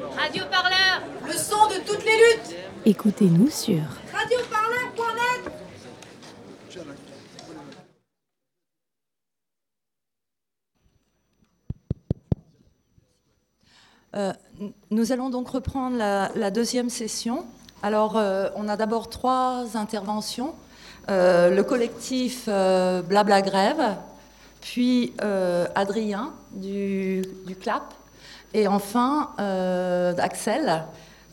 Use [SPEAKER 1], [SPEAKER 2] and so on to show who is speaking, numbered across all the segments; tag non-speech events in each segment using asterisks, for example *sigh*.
[SPEAKER 1] Radio Parleur
[SPEAKER 2] Le son de toutes les luttes
[SPEAKER 3] Écoutez-nous sur
[SPEAKER 2] radioparleur.net
[SPEAKER 4] Euh, nous allons donc reprendre la, la deuxième session. Alors, euh, on a d'abord trois interventions. Euh, le collectif euh, Blabla Grève, puis euh, Adrien du, du CLAP, et enfin euh, Axel.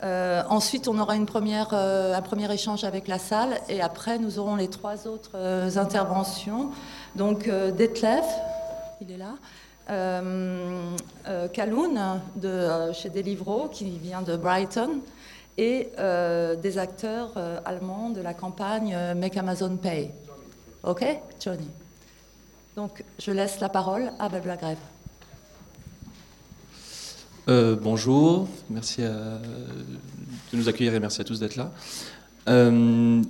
[SPEAKER 4] Euh, ensuite, on aura une première, euh, un premier échange avec la salle, et après, nous aurons les trois autres interventions. Donc, Detlef, il est là. Kaloun de chez Deliveroo qui vient de Brighton et des acteurs allemands de la campagne Make Amazon Pay. Ok, Johnny. Donc je laisse la parole à Babla Grève.
[SPEAKER 5] Euh, bonjour, merci à- de nous accueillir et merci à tous d'être là. Euh,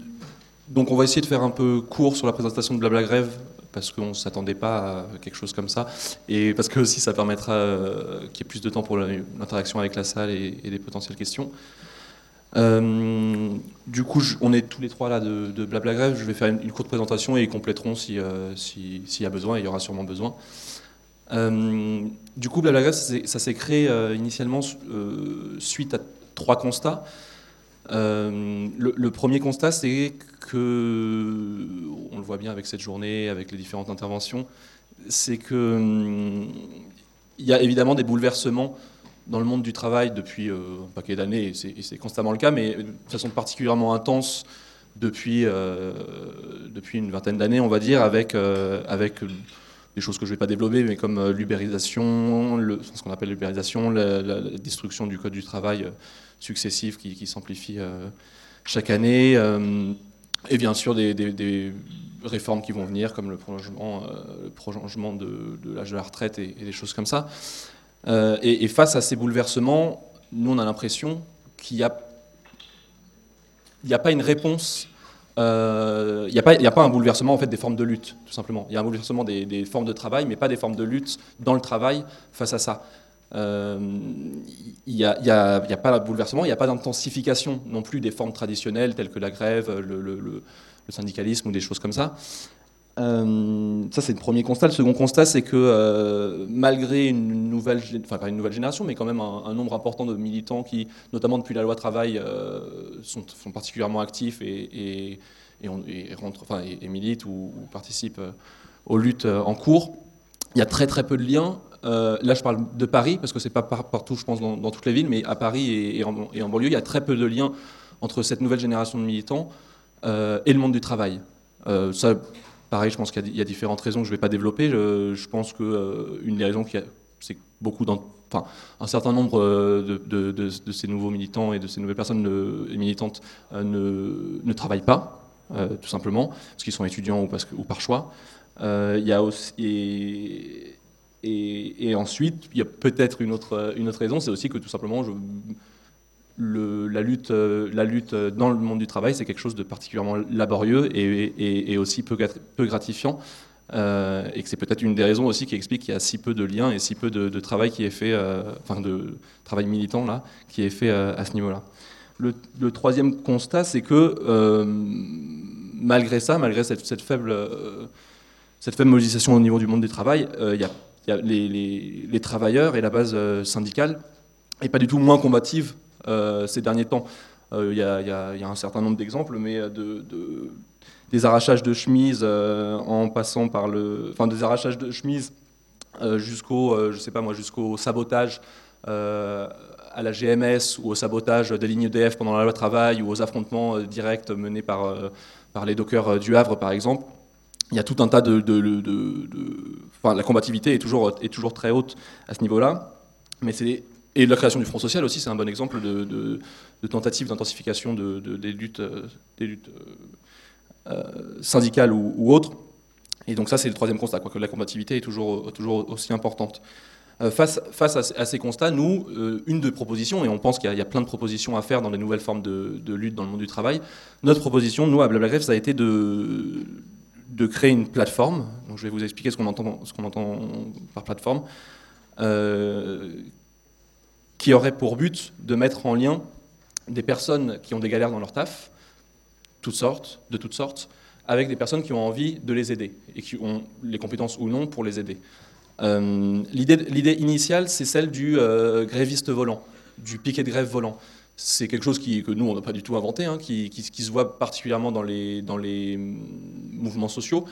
[SPEAKER 5] donc on va essayer de faire un peu court sur la présentation de Blabla Grève parce qu'on ne s'attendait pas à quelque chose comme ça et parce que aussi ça permettra euh, qu'il y ait plus de temps pour l'interaction avec la salle et, les potentielles questions. Euh, du coup, on est tous les trois là de, de Blabla Grève. Je vais faire une, courte présentation et ils compléteront si, euh, si- s'il y a besoin, et il y aura sûrement besoin. Euh, du coup, Blabla Grève, ça s'est- créé euh, initialement euh, suite à trois constats. Le, premier constat, c'est que, on le voit bien avec cette journée, avec les différentes interventions, c'est que hum, il y a évidemment des bouleversements dans le monde du travail depuis un paquet d'années, et c'est- constamment le cas, mais de façon particulièrement intense depuis, une vingtaine d'années, on va dire, avec des choses que je ne vais pas développer, mais comme euh, l'ubérisation, ce qu'on appelle l'ubérisation, la, destruction du code du travail euh, successif qui, s'amplifie euh, chaque année, et bien sûr des, réformes qui vont venir, comme le prolongement, de, l'âge de la retraite et, des choses comme ça. Et, face à ces bouleversements, nous on a l'impression qu'il n'y a pas une réponse euh, il n'y a, pas- un bouleversement en fait, des formes de lutte, tout simplement. Il y a un bouleversement des, formes de travail, mais pas des formes de lutte dans le travail face à ça. Euh, Il n'y a, a- pas de bouleversement, il n'y a pas d'intensification non plus des formes traditionnelles telles que la grève, le syndicalisme ou des choses comme ça. Euh, ça, c'est le premier constat. Le second constat, c'est que euh, malgré une nouvelle, enfin pas une nouvelle génération, mais quand même un, nombre important de militants qui, notamment depuis la loi travail, euh, sont, particulièrement actifs et, et, et, on- et militent ou, participent aux luttes en cours. Il y a très très peu de liens. Là, je parle de Paris parce que c'est pas par- partout, je pense, dans, toutes les villes, mais à Paris et, en, banlieue, il y a très peu de liens entre cette nouvelle génération de militants et le monde du travail. Ça, pareil, je pense qu'il y a- différentes raisons que je ne vais pas développer. Je, pense que euh, des raisons, c'est que beaucoup, enfin, un certain nombre euh, de, ces nouveaux militants et de ces nouvelles personnes euh, militantes ne, ne travaillent pas, tout simplement, parce qu'ils sont étudiants ou, parce ou par choix. Il y a aussi et, et- et ensuite, il y a peut-être une autre, une autre raison, c'est aussi que tout simplement, je, le- la, lutte, euh, la lutte dans le monde du travail, c'est quelque chose de particulièrement laborieux et, aussi peu, grat- peu gratifiant. Euh, et que c'est peut-être une des raisons aussi qui explique qu'il y a si peu de liens et si peu de, travail qui est fait, euh, enfin de travail militant là, qui est fait à ce niveau-là. Le, troisième constat, c'est que malgré ça, malgré cette, faible, cette mobilisation au niveau du monde du travail, il y a, les, les- travailleurs et la base syndicale n'est pas du tout moins combative ces derniers temps. Euh, Il y, a- un certain nombre d'exemples, mais euh, de, de- des arrachages de chemises euh, en passant par le, enfin des arrachages de chemises euh, jusqu'au, euh, je sais pas moi, jusqu'au sabotage euh, à la GMS ou au sabotage des lignes EDF pendant la loi travail ou aux affrontements euh, directs menés par, euh, les dockers euh, du Havre par exemple. Il y a tout un tas de- enfin la combativité est toujours, est toujours très haute à ce niveau-là, mais c'est et la création du Front social aussi, c'est un bon exemple de, tentative d'intensification de, de- des luttes, euh, euh, euh, syndicales ou, autres. Et donc ça, c'est le troisième constat, quoi, que la combativité est toujours, aussi importante. Face, à, ces- constats, nous, une de propositions, et on pense qu'il y, a- plein de propositions à faire dans les nouvelles formes de, lutte dans le monde du travail, notre proposition, nous, à Blablagrève, ça a été de, créer une plateforme. Donc je vais vous expliquer ce qu'on entend par plateforme. Qui aurait pour but de mettre en lien des personnes qui ont des galères dans leur taf, toutes sortes, de toutes sortes, avec des personnes qui ont envie de les aider et qui ont les compétences ou non pour les aider. Euh, L'idée initiale, c'est celle du euh, gréviste volant, du piquet de grève volant. C'est quelque chose que nous, on n'a pas du tout inventé, hein, qui, se voit particulièrement dans les, dans les mouvements sociaux,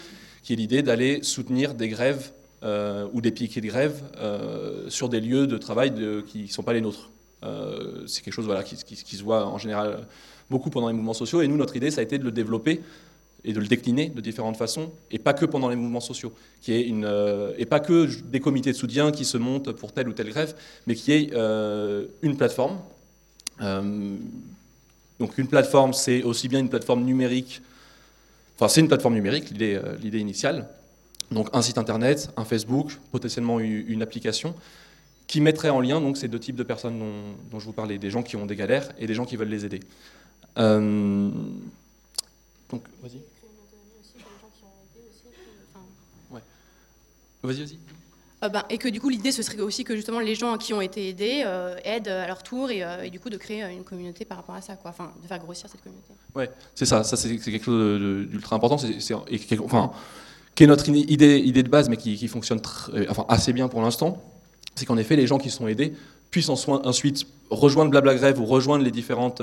[SPEAKER 5] qui est l'idée d'aller soutenir des grèves euh, ou des piquets de grève euh, sur des lieux de travail qui ne sont pas les nôtres. Euh, c'est quelque chose qui, se voit en général beaucoup pendant les mouvements sociaux. Et nous, notre idée, ça a été de le développer et de le décliner de différentes façons, et pas que pendant les mouvements sociaux, euh, et pas que des comités de soutien qui se montent pour telle ou telle grève, mais qui est une plateforme. Donc une plateforme, c'est aussi bien une plateforme numérique, enfin c'est une plateforme numérique, l'idée initiale, donc un site internet, un Facebook, potentiellement une application, qui mettrait en lien donc, ces deux types de personnes dont, dont, je vous parlais, des gens qui ont des galères et des gens qui veulent les aider. Euh, donc, vas-y. Ouais. Vas-y, vas-y.
[SPEAKER 1] Euh, ben, et que du coup, l'idée, ce serait aussi que justement les gens qui ont été aidés euh, aident à leur tour et, euh, et, du coup de créer une communauté par rapport à ça, quoi. Enfin, de faire grossir cette communauté.
[SPEAKER 5] Ouais, c'est ça. Ça, c'est quelque chose d'ultra important. C'est, enfin, qui est notre idée, idée de base, mais qui, fonctionne enfin, assez bien pour l'instant. C'est qu'en effet, les gens qui sont aidés puissent ensuite rejoindre Blabla Grève ou rejoindre les différentes,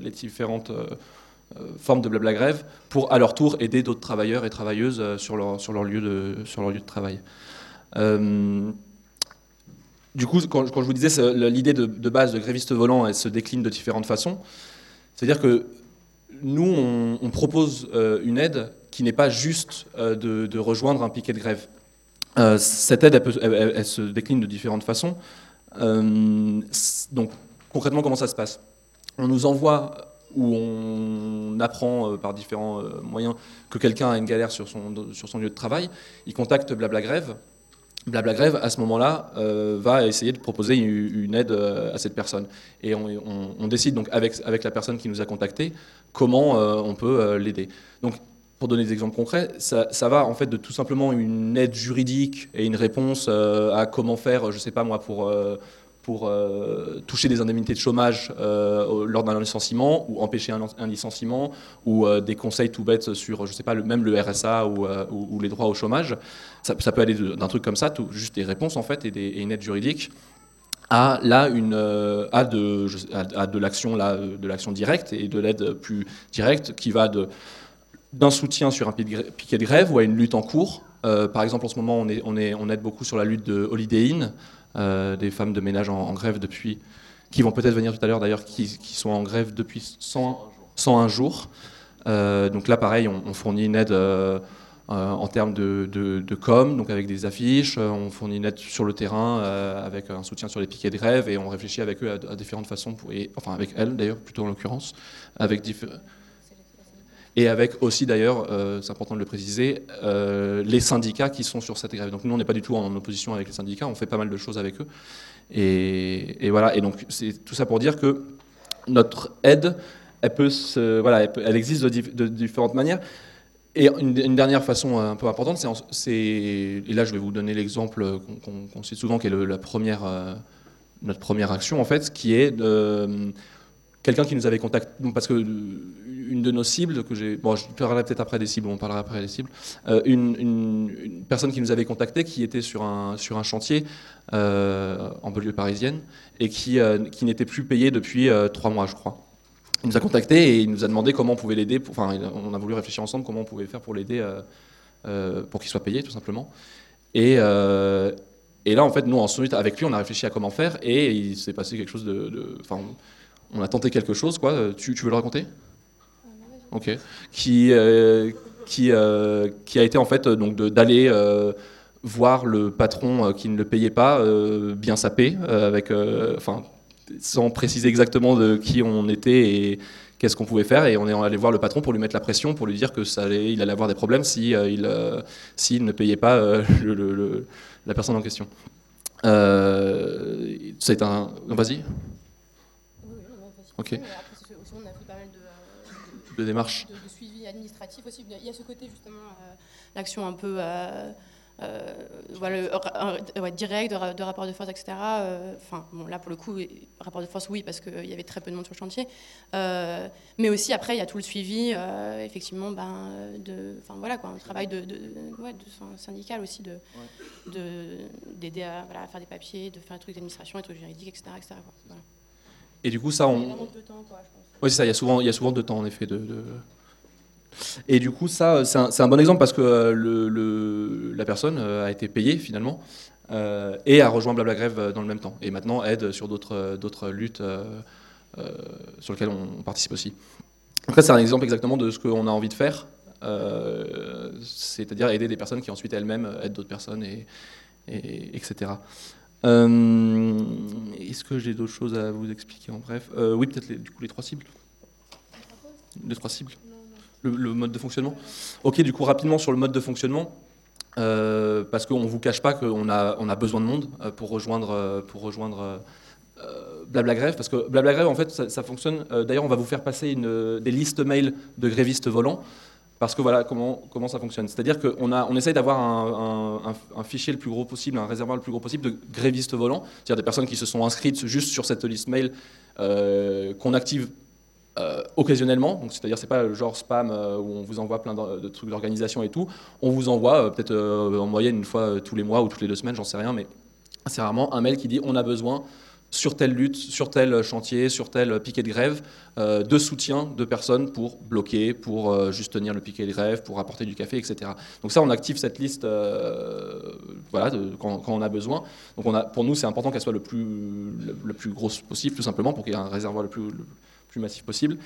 [SPEAKER 5] les différentes formes de blabla grève pour à leur tour aider d'autres travailleurs et travailleuses sur leur, sur leur, lieu, de, sur leur lieu de travail. Euh, du coup, quand, quand, je vous disais, l'idée de, base de gréviste volant, elle se décline de différentes façons. C'est-à-dire que nous, on, propose euh, une aide qui n'est pas juste euh, de, rejoindre un piquet de grève. Euh, cette aide, elle, se décline de différentes façons. Euh, donc, concrètement, comment ça se passe? On nous envoie où on apprend par différents moyens que quelqu'un a une galère sur son, sur son lieu de travail, il contacte Blabla Grève. Blabla Grève, à ce moment-là, va essayer de proposer une, aide à cette personne. Et on, décide donc avec, avec la personne qui nous a contacté comment on peut l'aider. Donc, pour donner des exemples concrets, ça, va en fait de tout simplement une aide juridique et une réponse euh, à comment faire, je sais pas moi, pour pour euh, toucher des indemnités de chômage euh, lors d'un licenciement ou empêcher un, licenciement ou euh, des conseils tout bêtes sur, je sais pas, même le RSA ou, les droits au chômage. Ça, peut aller d'un truc comme ça, tout, juste des réponses en fait et, et une aide juridique à là une à de à, de l'action là de l'action directe et de l'aide plus directe qui va de d'un soutien sur un piquet de grève ou à une lutte en cours. Euh, par exemple, en ce moment, on, aide beaucoup sur la lutte de Holiday Inn, euh, des femmes de ménage en, grève depuis, qui vont peut-être venir tout à l'heure d'ailleurs, qui, sont en grève depuis 100, 101 jours. Euh, donc là, pareil, on, fournit une aide en termes de, com, donc avec des affiches, on fournit une aide sur le terrain avec un soutien sur les piquets de grève et on réfléchit avec eux à, différentes façons, pour, enfin avec elles d'ailleurs, plutôt en l'occurrence, avec différents et avec aussi d'ailleurs, euh, c'est important de le préciser, euh, les syndicats qui sont sur cette grève. Donc nous, on n'est pas du tout en opposition avec les syndicats, on fait pas mal de choses avec eux. Et, voilà, et donc c'est tout ça pour dire que notre aide, elle, existe de, dif de, différentes manières. Et une, dernière façon un peu importante, c'est, et là je vais vous donner l'exemple qu'on qu cite souvent, qui est la première, euh, notre première action en fait, qui est de quelqu'un qui nous avait contacté, parce que une de nos cibles, que j'ai, bon, je parlerai peut-être après des cibles, on parlera après des cibles, euh, une, personne qui nous avait contacté, qui était sur un, sur un chantier euh, en banlieue parisienne, et qui, euh, qui n'était plus payé depuis euh, trois mois, je crois. Il nous a contacté et il nous a demandé comment on pouvait l'aider, enfin, on a voulu réfléchir ensemble comment on pouvait faire pour l'aider, euh, pour qu'il soit payé, tout simplement. Et, et là, en fait, nous, ensuite, avec lui, on a réfléchi à comment faire, et il s'est passé quelque chose de... on a tenté quelque chose, quoi. Tu, tu veux le raconter? Ok. Qui, euh, qui, euh, qui a été en fait donc d'aller euh, voir le patron qui ne le payait pas bien sapé, avec, enfin, sans préciser exactement de qui on était et qu'est-ce qu'on pouvait faire. Et on est allé voir le patron pour lui mettre la pression, pour lui dire que ça allait, il allait avoir des problèmes si il, s'il ne payait pas le, le, le, la personne en question. c'est un. Vas-y. Ok. De, de démarches.
[SPEAKER 1] De, de, suivi administratif aussi. Il y a ce côté justement, euh, l'action un peu euh, euh, voilà, euh, euh, ouais, direct, de, ra- de rapport de force, etc. euh, Enfin, bon, là, pour le coup, rapport de force, oui, parce qu'il y avait très peu de monde sur le chantier. Euh, mais aussi, après, il y a tout le suivi, euh, effectivement, ben, de, enfin, voilà, quoi, un travail de, ouais, syndical aussi, de, de- d'aider à, voilà, à faire des papiers, de faire des trucs d'administration, des trucs juridiques, etc. etc. quoi. Voilà.
[SPEAKER 5] Et du coup, ça, on. Oui, c'est ça, il y a souvent, il y a souvent deux temps, en effet. De, de- Et du coup, ça, c'est un, c'est un bon exemple parce que euh, le, le- la personne euh, a été payée, finalement, euh, et a rejoint Blabla Grève euh, dans le même temps. Et maintenant aide sur d'autres euh, d'autres luttes euh, euh, sur lesquelles on, on participe aussi. Après, c'est un exemple exactement de ce qu'on a envie de faire, euh, c'est-à-dire aider des personnes qui ensuite elles-mêmes aident d'autres personnes, et, et- etc. Euh, Est-ce que j'ai d'autres choses à vous expliquer en bref? Euh, Oui, peut-être les- du coup les trois cibles. Les trois cibles? Le, mode de fonctionnement? Ok, du coup, rapidement sur le mode de fonctionnement, euh, parce qu'on ne vous cache pas qu'on a, on a besoin de monde pour rejoindre, pour rejoindre Blabla Grève, parce que Blabla Grève, en fait, ça, fonctionne. D'ailleurs, on va vous faire passer une, des listes mail de grévistes volants. Parce que voilà comment, comment ça fonctionne. C'est-à-dire qu'on on essaye d'avoir un, un- fichier le plus gros possible, un réservoir le plus gros possible de grévistes volants, c'est-à-dire des personnes qui se sont inscrites juste sur cette liste mail euh, qu'on active euh, occasionnellement. C'est-à-dire c'est pas le genre spam euh, où on vous envoie plein de, de trucs d'organisation et tout. On vous envoie peut-être en moyenne une fois tous les mois ou toutes les deux semaines, j'en sais rien, mais c'est rarement un mail qui dit on a besoin sur telle lutte, sur tel chantier, sur tel piquet de grève, euh, de soutien de personnes pour bloquer, pour euh, juste tenir le piquet de grève, pour apporter du café, etc. Donc ça, on active cette liste euh, voilà, quand, on a besoin. Donc pour nous, c'est important qu'elle soit le plus, grosse possible, tout simplement, pour qu'il y ait un réservoir le plus, massif possible.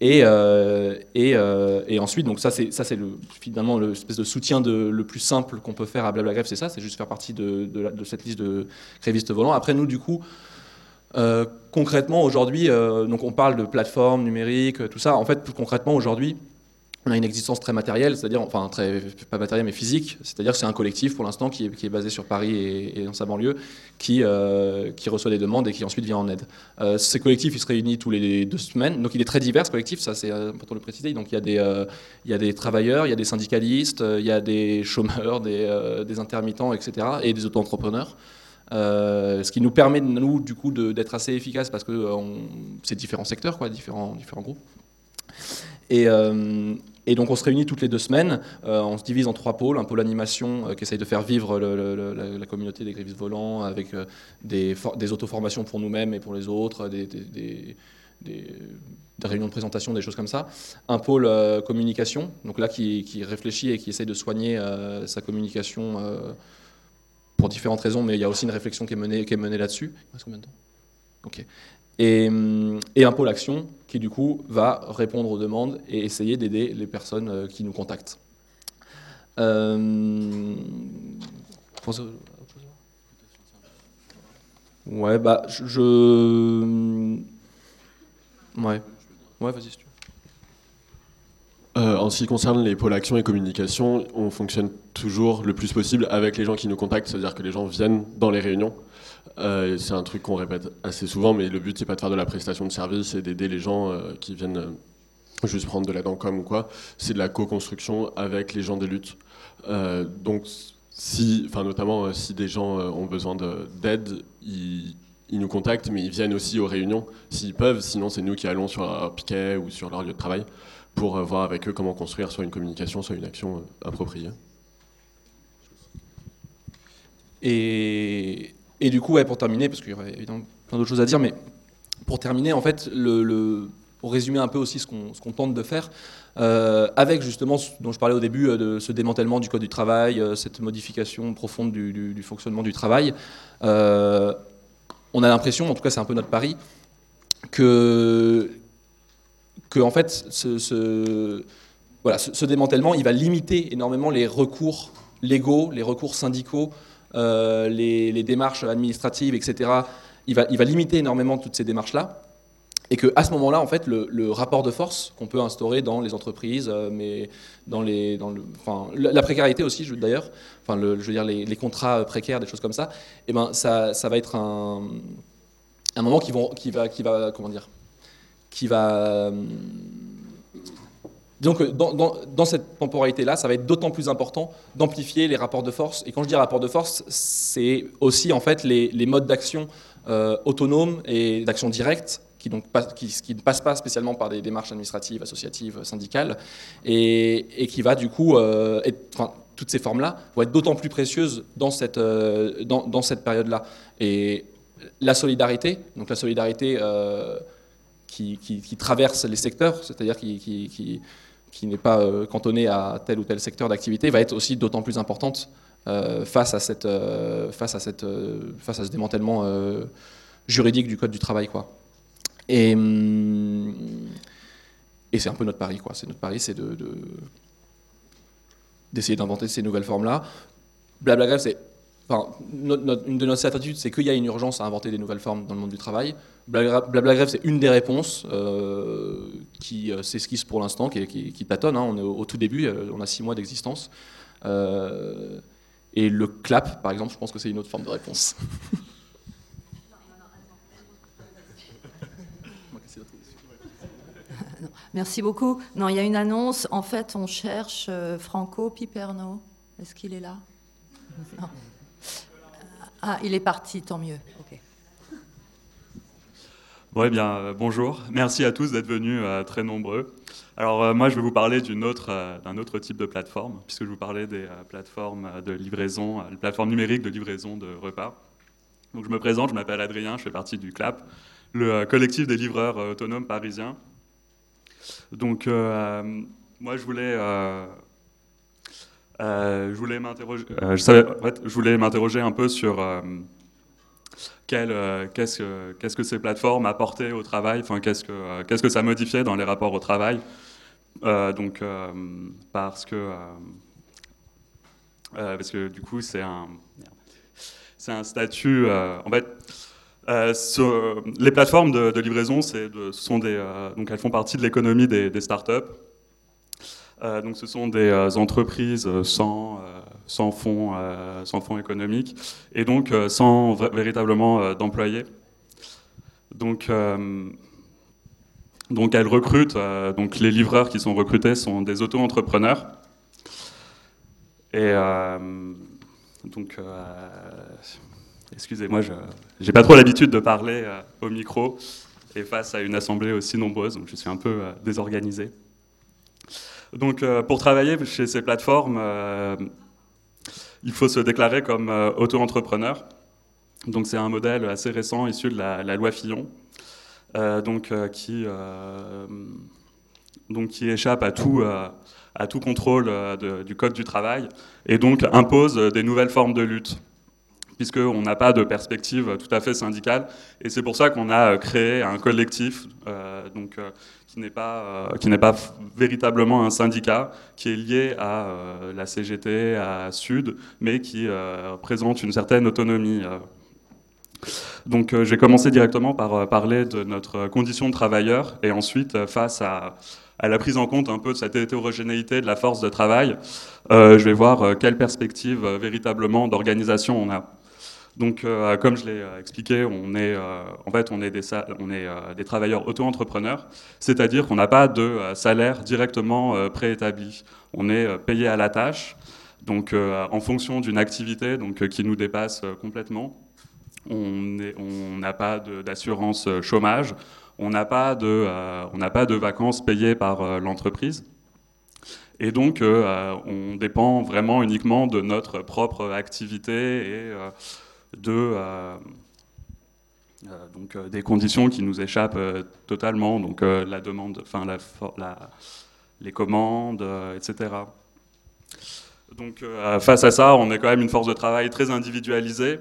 [SPEAKER 5] Et, ensuite, donc ça c'est ça le finalement l'espèce de soutien le plus simple qu'on peut faire à Blabla Grève, c'est ça, c'est juste faire partie de, de, cette liste de grévistes volants. Après nous, du coup, concrètement aujourd'hui, euh, donc on parle de plateforme numérique, euh, tout ça. En fait, plus concrètement aujourd'hui, on a une existence très matérielle, c'est-à-dire enfin très pas matérielle mais physique. C'est-à-dire c'est un collectif pour l'instant qui est, basé sur Paris et, dans sa banlieue, qui euh, qui reçoit des demandes et qui ensuite vient en aide. Euh, ces collectifs, ils se réunissent tous les deux semaines. Donc il est très divers ce collectif, ça c'est euh, important de le préciser. Donc il y a des euh, il y a des travailleurs, il y a des syndicalistes, euh, il y a des chômeurs, des, euh, des intermittents, etc. et des auto-entrepreneurs. Euh, ce qui nous permet, nous, du coup, d'être assez efficaces parce que euh, c'est différents secteurs, quoi, différents, différents groupes. Et, euh, et donc, on se réunit toutes les deux semaines. On se divise en trois pôles. Un pôle animation qui essaye de faire vivre la, communauté des grévistes volants avec des, des auto-formations pour nous-mêmes et pour les autres, des, des- des- réunions de présentation, des choses comme ça. Un pôle communication, donc là, qui, qui réfléchit et qui essaye de soigner sa communication. Euh, pour différentes raisons, mais il y a aussi une réflexion qui est menée, qui est menée là-dessus. Il reste combien de temps? Ok. Et, hum, et un pôle action qui, du coup, va répondre aux demandes et essayer d'aider les personnes euh, qui nous contactent. Euh, Ouais, bah, je. je- Ouais. Ouais, vas-y, si tu veux.
[SPEAKER 3] Euh, en ce qui concerne les pôles action et communication, on fonctionne toujours le plus possible avec les gens qui nous contactent, c'est-à-dire que les gens viennent dans les réunions. Euh, c'est un truc qu'on répète assez souvent, mais le but c'est pas de faire de la prestation de service et d'aider les gens euh, qui viennent euh, juste prendre de l'aide en com ou quoi. C'est de la co-construction avec les gens des luttes. Donc, si, enfin notamment si des gens ont besoin de- d'aide, ils, nous contactent, mais ils viennent aussi aux réunions s'ils peuvent. Sinon, c'est nous qui allons sur leur piquet ou sur leur lieu de travail pour voir avec eux comment construire soit une communication, soit une action appropriée.
[SPEAKER 5] Et, du coup, pour terminer, parce qu'il y aurait évidemment plein d'autres choses à dire, mais pour terminer, en fait, pour résumer un peu aussi ce qu'on tente de faire, euh, avec justement ce dont je parlais au début, euh, de ce démantèlement du code du travail, euh, cette modification profonde du, fonctionnement du travail, on a l'impression, en tout cas c'est un peu notre pari, que, en fait, ce, ce démantèlement, il va limiter énormément les recours légaux, les recours syndicaux, euh, les, démarches administratives, etc. Il va, il va limiter énormément toutes ces démarches-là. Et qu'à ce moment-là, en fait, le, rapport de force qu'on peut instaurer dans les entreprises, euh, mais dans les, dans le, enfin, la précarité aussi, d'ailleurs, enfin, je veux dire les, contrats précaires, des choses comme ça, et ben, ça, ça va être un, un moment qui, vont, qui va, qui va, comment dire, qui va, Donc dans, dans, cette temporalité-là, ça va être d'autant plus important d'amplifier les rapports de force. Et quand je dis rapports de force, c'est aussi en fait les, modes d'action euh, autonomes et d'action directe qui, donc, qui, qui, ne passent pas spécialement par des démarches administratives, associatives, syndicales, et, qui va du coup, euh, être, enfin, toutes ces formes-là vont être d'autant plus précieuses dans cette, euh, dans, cette période-là. Et la solidarité, donc la solidarité euh, qui, qui, traverse les secteurs, c'est-à-dire qui, qui n'est pas euh, cantonnée à tel ou tel secteur d'activité, va être aussi d'autant plus importante euh, face, à cette, euh, face, à cette, face à ce démantèlement juridique du Code du travail. Quoi. Et, hum, et c'est un peu notre pari. Quoi. C'est notre pari, c'est de, de, d'essayer d'inventer ces nouvelles formes-là. Blabla c'est Enfin, notre, notre, une de nos certitudes, c'est qu'il y a une urgence à inventer des nouvelles formes dans le monde du travail. Blabla Grève, c'est une des réponses euh, qui euh, s'esquisse pour l'instant, qui, qui, qui, tâtonne. Hein. On est au, au, tout début, euh, on a six mois d'existence. Euh, et le clap, par exemple, je pense que c'est une autre forme de réponse. *laughs*
[SPEAKER 4] Merci beaucoup. Non, il y a une annonce. En fait, on cherche Franco Piperno. Est-ce qu'il est là? Non. Ah, il est parti, tant mieux.
[SPEAKER 6] Bon, eh bien, euh, bonjour. Merci à tous d'être venus euh, très nombreux. Alors, euh, moi, je vais vous parler d'un autre, type de plateforme, puisque je vous parlais des plateformes de livraison, plateformes numériques de livraison de repas. Donc, je me présente, je m'appelle Adrien, je fais partie du CLAP, le collectif des livreurs autonomes parisiens. Donc, moi, je voulais je voulais m'interroger. Euh, je, savais, en fait, je voulais m'interroger un peu sur euh, qu'est-ce que qu'est-ce que ces plateformes apportaient au travail. Enfin, qu'est-ce que qu'est-ce que ça modifiait dans les rapports au travail. donc, parce que parce que du coup, c'est un c'est un statut. en fait. Euh, les plateformes de, de livraison, de, sont des, euh, donc elles font partie de l'économie des, des startups. Euh, donc ce sont des euh, entreprises sans, euh, sans, fonds, sans fonds économiques et donc sans véritablement d'employés. Donc, donc elles recrutent, donc les livreurs qui sont recrutés sont des auto-entrepreneurs. Et donc, excusez-moi, je n'ai pas trop l'habitude de parler au micro et face à une assemblée aussi nombreuse, donc je suis un peu désorganisé. Donc, euh, pour travailler chez ces plateformes, euh, il faut se déclarer comme euh, auto-entrepreneur. Donc, c'est un modèle assez récent issu de la, loi Fillon, donc, qui, donc, qui échappe à tout, à tout contrôle du Code du travail et donc impose des nouvelles formes de lutte puisqu'on n'a pas de perspective tout à fait syndicale. Et c'est pour ça qu'on a créé un collectif donc, qui n'est pas, euh, qui n'est pas véritablement un syndicat, qui est lié à euh, la CGT, à Sud, mais qui euh, présente une certaine autonomie. Donc j'ai commencé directement par parler de notre condition de travailleur, et ensuite, face à à la prise en compte un peu de cette hétérogénéité de la force de travail, je vais voir quelle perspective véritablement d'organisation on a. Donc, euh, comme je l'ai euh, expliqué, on est, euh, en fait, on est des, on est, des travailleurs auto-entrepreneurs, c'est-à-dire qu'on n'a pas de salaire directement préétabli. On est payé à la tâche, donc en fonction d'une activité donc, qui nous dépasse complètement. On n'a pas d'assurance chômage, on n'a pas, pas, de vacances payées par l'entreprise. Et donc, on dépend vraiment uniquement de notre propre activité et de, euh, euh, donc, euh, des conditions qui nous échappent totalement, donc la demande, enfin la, les commandes, etc. Donc face à ça, on est quand même une force de travail très individualisée,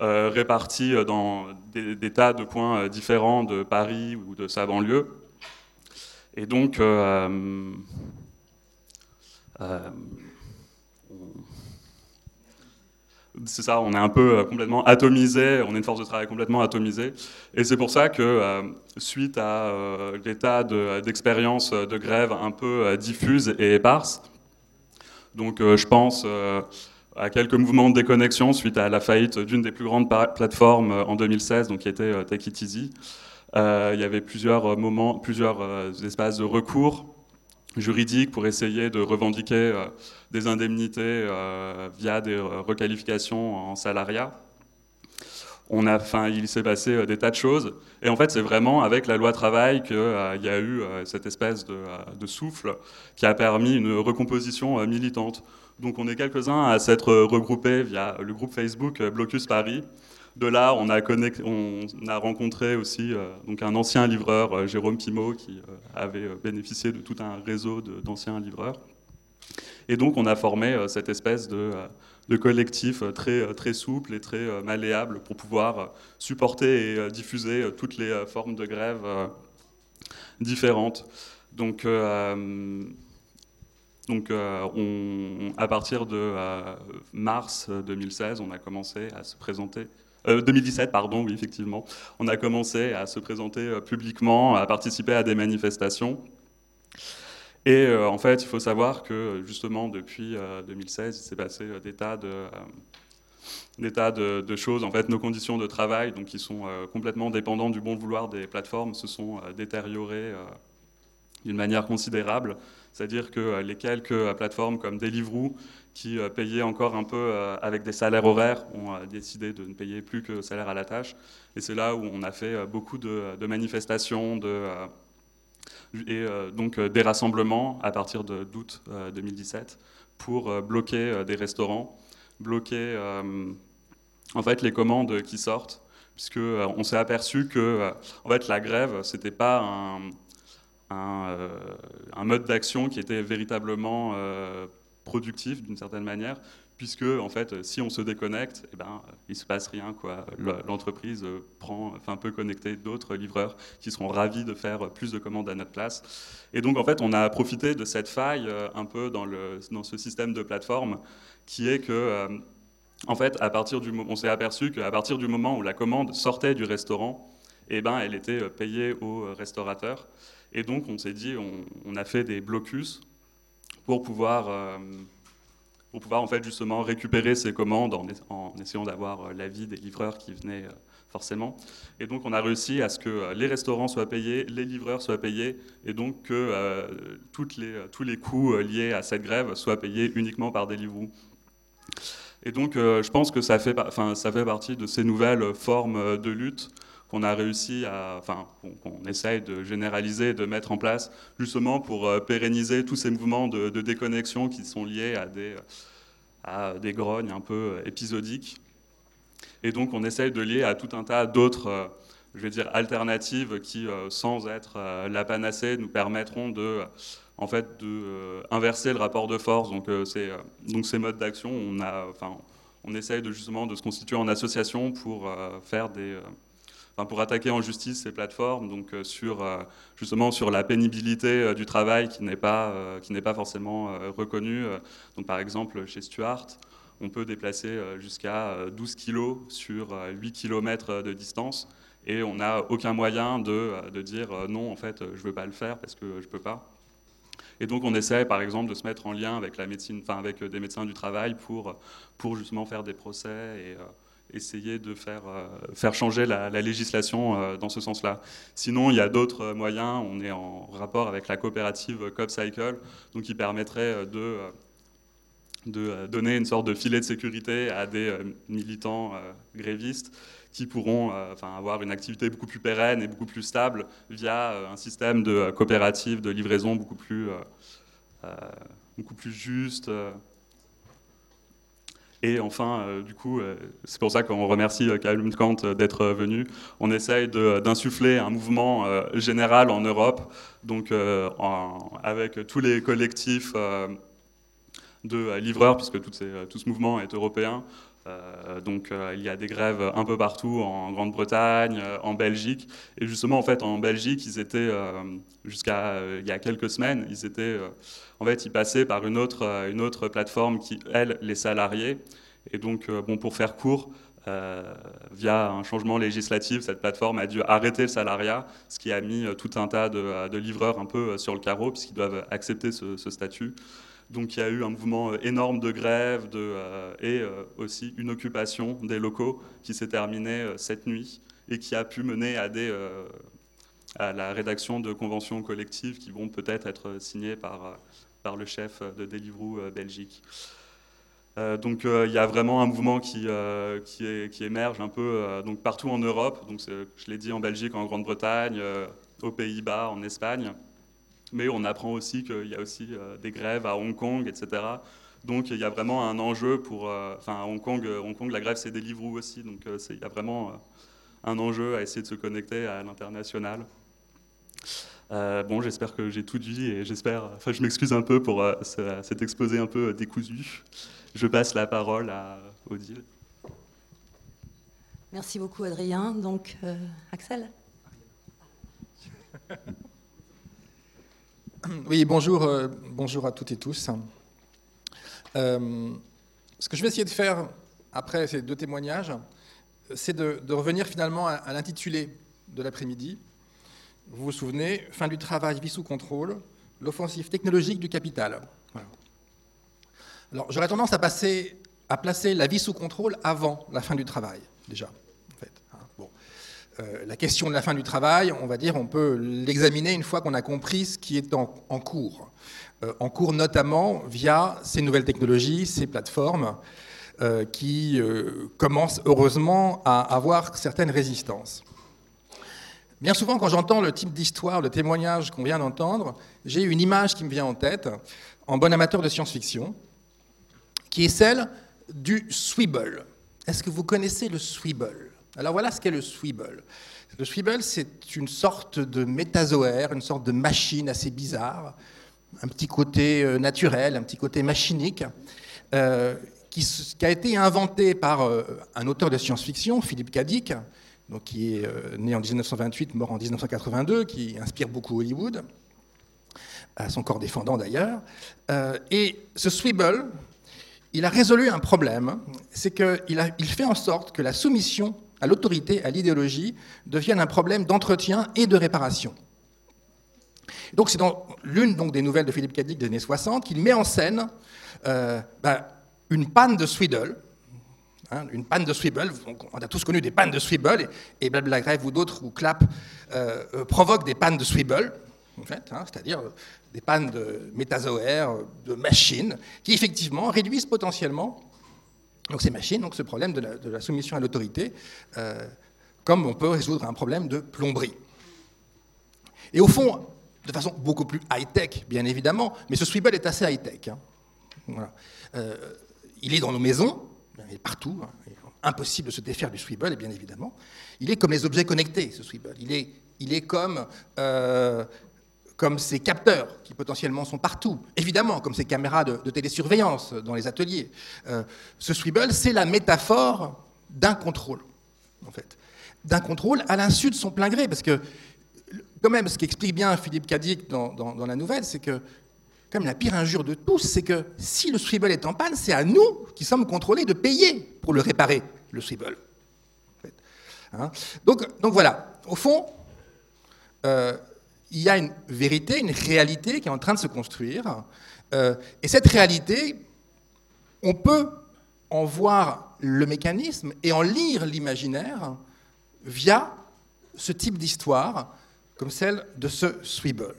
[SPEAKER 6] répartie dans des, tas de points différents de Paris ou de sa banlieue. Et donc, euh, c'est ça, on est un peu euh, complètement atomisé, on est une force de travail complètement atomisée. Et c'est pour ça que, euh, suite à euh, l'état d'expériences de, grève un peu diffuses et éparses, donc je pense à quelques mouvements de déconnexion suite à la faillite d'une des plus grandes plateformes en 2016, donc qui était Take It Easy. il y avait plusieurs moments, plusieurs espaces de recours juridiques pour essayer de revendiquer des indemnités via des requalifications en salariat on a, enfin, il s'est passé euh, des tas de choses. Et en fait, c'est vraiment avec la loi travail qu'il euh, y a eu euh, cette espèce de, souffle qui a permis une recomposition militante. Donc on est quelques-uns à s'être regroupés via le groupe Facebook Blocus Paris. De là, on a, on a rencontré aussi donc un ancien livreur, Jérôme Pimot, qui avait bénéficié de tout un réseau d'anciens livreurs. Et donc on a formé cette espèce de euh, très, euh, souples et très euh, malléables pour pouvoir supporter et diffuser toutes les formes de grève différentes. Donc, donc on, à partir de mars 2016, on a commencé à se présenter 2017, pardon, oui, effectivement. On a commencé à se présenter publiquement, à participer à des manifestations. Et euh, en fait, il faut savoir que justement, depuis 2016, euh, il s'est passé euh, des tas de de, choses. En fait, nos conditions de travail, donc qui sont complètement dépendantes du bon vouloir des plateformes, se sont détériorées d'une manière considérable. C'est-à-dire que les quelques plateformes comme Deliveroo, qui payaient encore un peu avec des salaires horaires, ont décidé de ne payer plus que salaire à la tâche. Et c'est là où on a fait beaucoup de, manifestations, de et euh, donc euh, des rassemblements à partir d'août 2017 euh, pour bloquer des restaurants, bloquer en fait les commandes qui sortent, puisque on s'est aperçu que en fait la grève c'était pas un, un, mode d'action qui était véritablement productif d'une certaine manière, puisque en fait, si on se déconnecte, eh ben, il se passe rien. L'entreprise enfin, peut connecter d'autres livreurs qui seront ravis de faire plus de commandes à notre place. Et donc, en fait, on a profité de cette faille euh, un peu dans, le, dans ce système de plateforme, qui est que, euh, en fait, à partir du, on s'est aperçu qu'à partir du moment où la commande sortait du restaurant, eh ben, elle était euh, payée au restaurateur. Et donc, on s'est dit, on, a fait des blocus pour pouvoir pour pouvoir en fait justement récupérer ces commandes en, essayant d'avoir euh, l'avis des livreurs qui venaient euh, forcément. Et donc on a réussi à ce que euh, les restaurants soient payés, les livreurs soient payés, et donc que toutes les, tous les coûts liés à cette grève soient payés uniquement par Deliveroo. Et donc je pense que ça fait, ça fait partie de ces nouvelles formes de lutte qu'on a réussi à, enfin, qu'on essaye de généraliser, de mettre en place, justement pour euh, pérenniser tous ces mouvements de, déconnexion qui sont liés à des, à des grognes un peu euh, épisodiques. Et donc on essaye de lier à tout un tas d'autres, euh, je vais dire, alternatives qui, sans être la panacée, nous permettront de, en fait, de inverser le rapport de force. Donc, c'est, donc ces modes d'action, on a, enfin, on essaye de justement de se constituer en association pour faire des pour attaquer en justice ces plateformes, donc euh, sur, euh, justement sur la pénibilité euh, du travail qui n'est pas, qui n'est pas forcément reconnue. Donc, par exemple, chez Stuart, on peut déplacer jusqu'à 12 kg sur 8 km de distance et on n'a aucun moyen de, de, dire non, en fait, je veux pas le faire parce que je peux pas. Et donc on essaie par exemple de se mettre en lien avec la médecine, enfin avec des médecins du travail pour, pour justement faire des procès et, essayer de faire, euh, changer la, législation euh, dans ce sens-là. Sinon, il y a d'autres moyens. On est en rapport avec la coopérative CopCycle, donc qui permettrait de, donner une sorte de filet de sécurité à des euh, militants grévistes qui pourront avoir une activité beaucoup plus pérenne et beaucoup plus stable via un système de coopérative de livraison beaucoup plus juste. Et enfin, euh, du coup, euh, c'est pour ça qu'on remercie euh, Kant d'être venu. On essaye d'insuffler un mouvement général en Europe, donc avec tous les collectifs de livreurs, puisque tout, ce mouvement est européen. Donc il y a des grèves un peu partout en Grande-Bretagne, en Belgique. Et justement, en fait, en Belgique, ils étaient, jusqu'à il y a quelques semaines, ils étaient en fait, ils passaient par une autre, euh, une autre plateforme qui, elle, les salariés. Et donc, euh, bon, pour faire court, euh, via un changement législatif, cette plateforme a dû arrêter le salariat, ce qui a mis tout un tas de, livreurs un peu sur le carreau, puisqu'ils doivent accepter ce, statut. Donc il y a eu un mouvement énorme de grève de, et aussi une occupation des locaux qui s'est terminée cette nuit et qui a pu mener à la rédaction de conventions collectives qui vont peut-être être signées par, le chef de Deliveroo Belgique. donc il y a vraiment un mouvement qui, émerge un peu partout en Europe. Donc je l'ai dit en Belgique, en Grande-Bretagne, aux Pays-Bas, en Espagne. Mais on apprend aussi qu'il y a aussi des grèves à Hong Kong, etc. Donc il y a vraiment un enjeu pour. Euh, enfin, à Hong Kong, Hong Kong, la grève, c'est Deliveroo aussi. Donc euh, il y a vraiment euh, un enjeu à essayer de se connecter à l'international. bon, j'espère que j'ai tout dit et j'espère. Enfin, je m'excuse un peu pour cet exposé un peu décousu. Je passe la parole à Odile.
[SPEAKER 4] Merci beaucoup, Adrien. Donc, Axel? *laughs*
[SPEAKER 7] Oui, bonjour, bonjour à toutes et tous. Euh, ce que je vais essayer de faire après ces deux témoignages, c'est de, revenir finalement à, l'intitulé de l'après-midi. Vous vous souvenez, fin du travail, vie sous contrôle, l'offensive technologique du capital. Alors j'aurais tendance à, passer, à placer la vie sous contrôle avant la fin du travail, déjà. En fait. Hein. Bon. Euh, la question de la fin du travail, on va dire, on peut l'examiner une fois qu'on a compris ce qui est en cours. Euh, en cours notamment via ces nouvelles technologies, ces plateformes euh, qui commencent heureusement à avoir certaines résistances. Bien souvent, quand j'entends le type d'histoire, le témoignage qu'on vient d'entendre, j'ai une image qui me vient en tête, en bon amateur de science-fiction, qui est celle du Sweeble. Est-ce que vous connaissez le Sweeble Alors voilà ce qu'est le Sweeble. Le Sweeble, c'est une sorte de métazoaire, une sorte de machine assez bizarre, un petit côté euh, naturel, un petit côté machinique, euh, qui, a été inventé par euh, un auteur de science-fiction, Philippe Cadic, donc qui est né en 1928, mort en 1982, qui inspire beaucoup Hollywood, à son corps défendant d'ailleurs. et ce Sweeble, il a résolu un problème, c'est qu'il il fait en sorte que la soumission à l'autorité, à l'idéologie, devienne un problème d'entretien et de réparation. Donc c'est dans l'une donc, des nouvelles de Philippe Cadic des années 60 qu'il met en scène euh, bah, une panne de Sweeble. Hein, une panne de Sweeble, on a tous connu des pannes de Sweeble, et, et Grève ou d'autres, ou Clap, euh, euh, provoquent des pannes de fait, hein, c'est-à-dire des pannes de métazoaires, de machines, qui effectivement réduisent potentiellement donc ces machines, donc ce problème de la, soumission à l'autorité, comme on peut résoudre un problème de plomberie. Et au fond, de façon beaucoup plus high-tech, bien évidemment, mais ce Sweeble est assez high-tech. Hein. Euh, il est dans nos maisons, il est partout, hein. impossible de se défaire du Sweeble, bien évidemment. Il est comme les objets connectés, ce Sweeble. Il est, il est comme, euh, comme ces capteurs qui potentiellement sont partout, évidemment, comme ces caméras de, télésurveillance dans les ateliers. Euh, ce Sweeble, c'est la métaphore d'un contrôle, en fait. D'un contrôle à l'insu de son plein gré, parce que quand même, ce qui explique bien Philippe Cadic dans, la nouvelle, c'est que, comme la pire injure de tous, c'est que si le Swivel est en panne, c'est à nous qui sommes contrôlés de payer pour le réparer, le Swivel. Hein donc, donc, voilà, au fond, euh, il y a une vérité, une réalité qui est en train de se construire. Euh, et cette réalité, on peut en voir le mécanisme et en lire l'imaginaire via ce type d'histoire comme celle de ce Sweeble.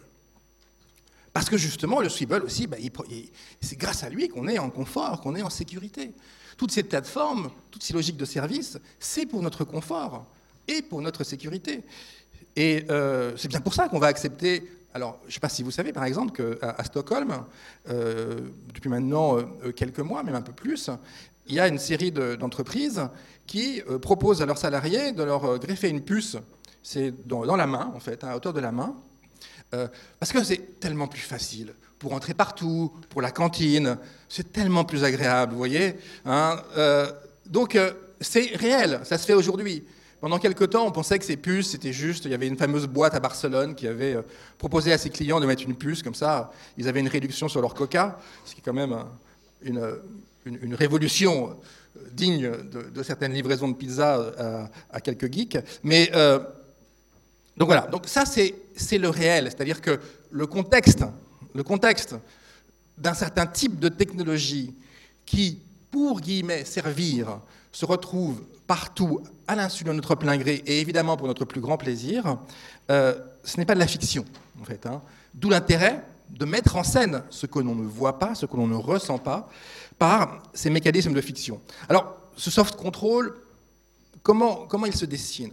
[SPEAKER 7] Parce que justement, le Sweeble aussi, bah, c'est grâce à lui qu'on est en confort, qu'on est en sécurité. Toutes ces plateformes, toutes ces logiques de service, c'est pour notre confort et pour notre sécurité. Et euh, c'est bien pour ça qu'on va accepter. Alors, je ne sais pas si vous savez, par exemple, qu'à Stockholm, euh, depuis maintenant euh, quelques mois, même un peu plus, il y a une série d'entreprises qui proposent à leurs salariés de leur greffer une puce c'est dans, la main, en fait, à hauteur de la main, parce que c'est tellement plus facile pour entrer partout, pour la cantine, c'est tellement plus agréable, vous voyez. Hein, donc c'est réel, ça se fait aujourd'hui. Pendant quelques temps, on pensait que ces puces, c'était juste, il y avait une fameuse boîte à Barcelone qui avait proposé à ses clients de mettre une puce, comme ça, ils avaient une réduction sur leur coca, ce qui est quand même une, révolution digne de, certaines livraisons de pizza à, quelques geeks. Mais donc voilà, donc ça c'est le réel, c'est-à-dire que le contexte, le contexte d'un certain type de technologie qui, pour guillemets, servir se retrouvent partout à l'insu de notre plein gré et évidemment pour notre plus grand plaisir, euh, ce n'est pas de la fiction, en fait. Hein. D'où l'intérêt de mettre en scène ce que l'on ne voit pas, ce que l'on ne ressent pas, par ces mécanismes de fiction. Alors, ce soft control, comment, comment il se dessine?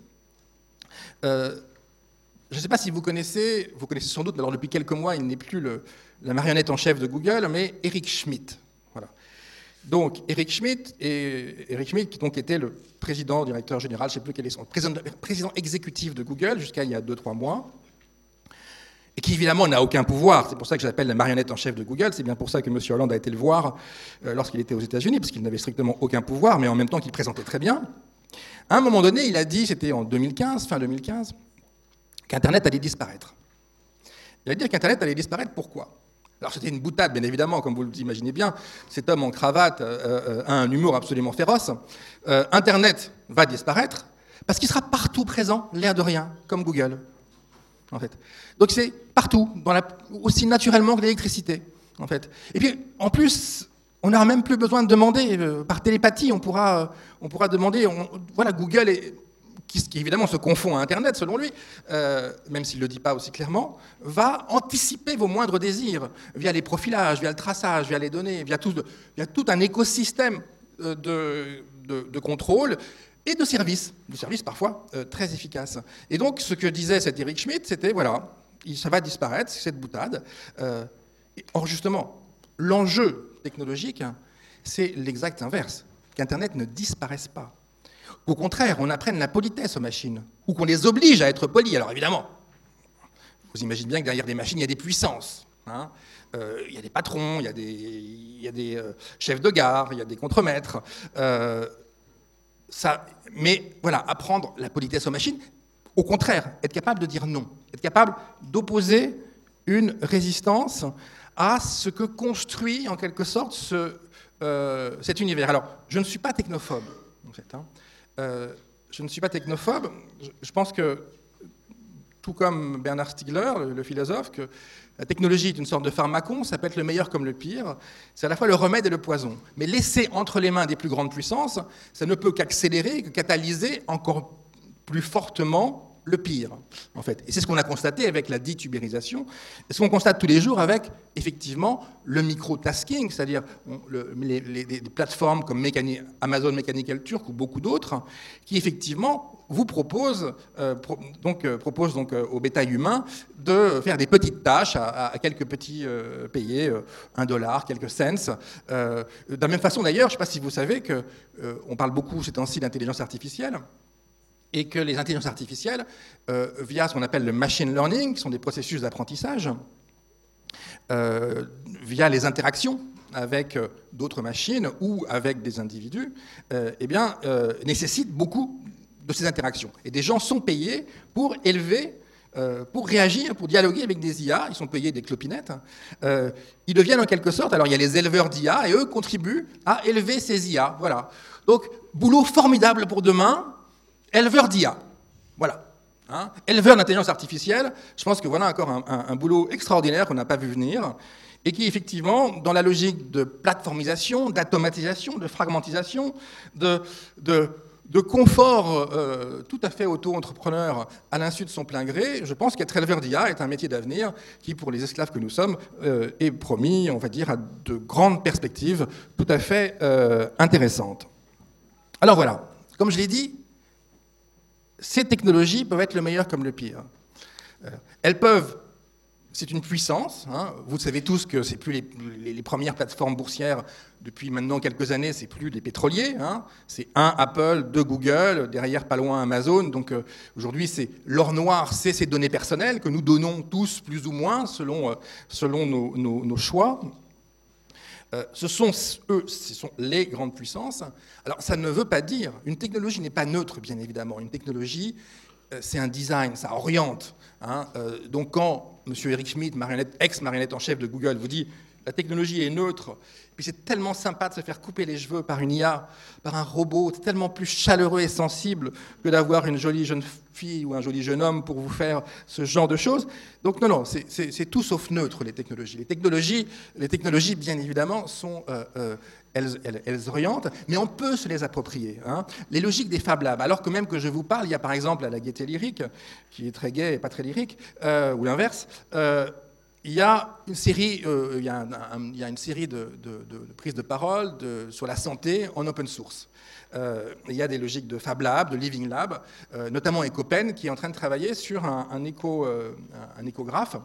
[SPEAKER 7] Euh, Je ne sais pas si vous connaissez, vous connaissez sans doute, alors depuis quelques mois, il n'est plus la marionnette en chef de Google, mais Eric Schmidt. Donc, Eric Schmidt, qui était le président, directeur général, je ne sais plus quel est son président, président exécutif de Google jusqu'à il y a 2-3 mois, et qui évidemment n'a aucun pouvoir. C'est pour ça que j'appelle la marionnette en chef de Google. C'est bien pour ça que M. Hollande a été le voir euh, lorsqu'il était aux États-Unis, parce qu'il n'avait strictement aucun pouvoir, mais en même temps qu'il présentait très bien. À un moment donné, il a dit, c'était en 2015, fin 2015, qu'Internet allait disparaître. Il a dit qu'Internet allait disparaître. Pourquoi? Alors c'était une boutade, bien évidemment, comme vous l'imaginez bien. Cet homme en cravate euh, euh, a un humour absolument féroce. Internet va disparaître parce qu'il sera partout présent, l'air de rien, comme Google en fait. Donc c'est partout, aussi naturellement que l'électricité, en fait. Et puis, en plus, on n'aura même plus besoin de demander, euh, par télépathie, on pourra, euh, on pourra demander, voilà, Google, est, qui, évidemment se confond à Internet, selon lui, euh, même s'il ne le dit pas aussi clairement, va anticiper vos moindres désirs, via les profilages, via le traçage, via les données, via tout, un écosystème de, de, contrôle et de services, de services parfois euh, très efficaces. Et donc, ce que disait cet Eric Schmidt, c'était voilà, ça va disparaître, cette boutade. Euh, or, justement, l'enjeu technologique, c'est l'exact inverse qu'Internet ne disparaisse pas. Au contraire, on apprenne la politesse aux machines, ou qu'on les oblige à être polis. Alors, évidemment, vous imaginez bien que derrière des machines, il y a des puissances. Hein. Euh, il y a des patrons, il y a des, des chefs de gare, il y a des contremaîtres ça, mais voilà, apprendre la politesse aux machines, au contraire, être capable de dire non, être capable d'opposer une résistance à ce que construit en quelque sorte ce, euh, cet univers. Alors, je ne suis pas technophobe, en fait. Hein. Euh, je ne suis pas technophobe. Je, pense que, tout comme Bernard Stiegler, le philosophe, que la technologie est une sorte de pharmacon, ça peut être le meilleur comme le pire. C'est à la fois le remède et le poison. Mais laisser entre les mains des plus grandes puissances, ça ne peut qu'accélérer, que catalyser encore plus fortement le pire, en fait. Et c'est ce qu'on a constaté avec la dite ubérisation, et ce qu'on constate tous les jours avec, effectivement, le micro-tasking, c'est-à-dire les, plateformes comme Amazon Mechanical Turk ou beaucoup d'autres, qui, effectivement, vous proposent, euh, donc, euh, donc euh, au bétail humain de faire des petites tâches à, quelques petits payés, un dollar, quelques cents. de la même façon, d'ailleurs, je ne sais pas si vous savez qu'on parle beaucoup ces temps-ci d'intelligence artificielle et que les intelligences artificielles, euh, via ce qu'on appelle le machine learning, qui sont des processus d'apprentissage, euh, via les interactions avec euh, d'autres machines ou avec des individus, eh bien, nécessitent beaucoup de ces interactions. Et des gens sont payés pour élever pour réagir, pour dialoguer avec des IA, ils sont payés des clopinettes, ils deviennent en quelque sorte, alors il y a les éleveurs d'IA, et eux contribuent à élever ces IA. Voilà. Donc, boulot formidable pour demain, éleveur d'IA. Voilà. Hein. éleveur d'intelligence artificielle, je pense que voilà encore un, boulot extraordinaire qu'on n'a pas vu venir et qui, effectivement, dans la logique de plateformisation, d'automatisation, de fragmentisation, de, de, confort euh, tout à fait auto-entrepreneur à l'insu de son plein gré, je pense qu'être éleveur d'IA est un métier d'avenir qui, pour les esclaves que nous sommes, euh, est promis, on va dire, à de grandes perspectives tout à fait euh, intéressantes. Alors voilà, comme je l'ai dit, ces technologies peuvent être le meilleur comme le pire. Euh, elles peuvent, c'est une puissance. Hein. Vous savez tous que c'est plus les, premières plateformes boursières depuis maintenant quelques années, c'est plus des pétroliers. Hein. C'est un Apple, deux Google, derrière pas loin Amazon. Donc euh, aujourd'hui, c'est l'or noir, c'est ces données personnelles que nous donnons tous plus ou moins selon, euh, selon nos choix. Euh, ce sont eux, ce sont les grandes puissances. Alors ça ne veut pas dire, une technologie n'est pas neutre, bien évidemment. Une technologie, euh, c'est un design, ça oriente. Hein. Euh, donc quand M. Eric Schmidt, ex-marionnette en chef de Google, vous dit la technologie est neutre, puis c'est tellement sympa de se faire couper les cheveux par une IA, par un robot, c'est tellement plus chaleureux et sensible que d'avoir une jolie jeune fille ou un joli jeune homme pour vous faire ce genre de choses. Donc non, non, c'est tout sauf neutre les technologies. Les technologies, les technologies bien évidemment, sont... Euh, euh, elles, elles, orientent, mais on peut se les approprier. Hein. Les logiques des Fab Labs, alors que même que je vous parle, il y a par exemple la gaieté lyrique, qui est très gaie et pas très lyrique, euh, ou l'inverse, il y a une série, euh, il, y a une série de, prises de parole sur la santé en open source. Euh, il y a des logiques de Fab Lab, de Living Lab, euh, notamment Ecopen, qui est en train de travailler sur un, un échographe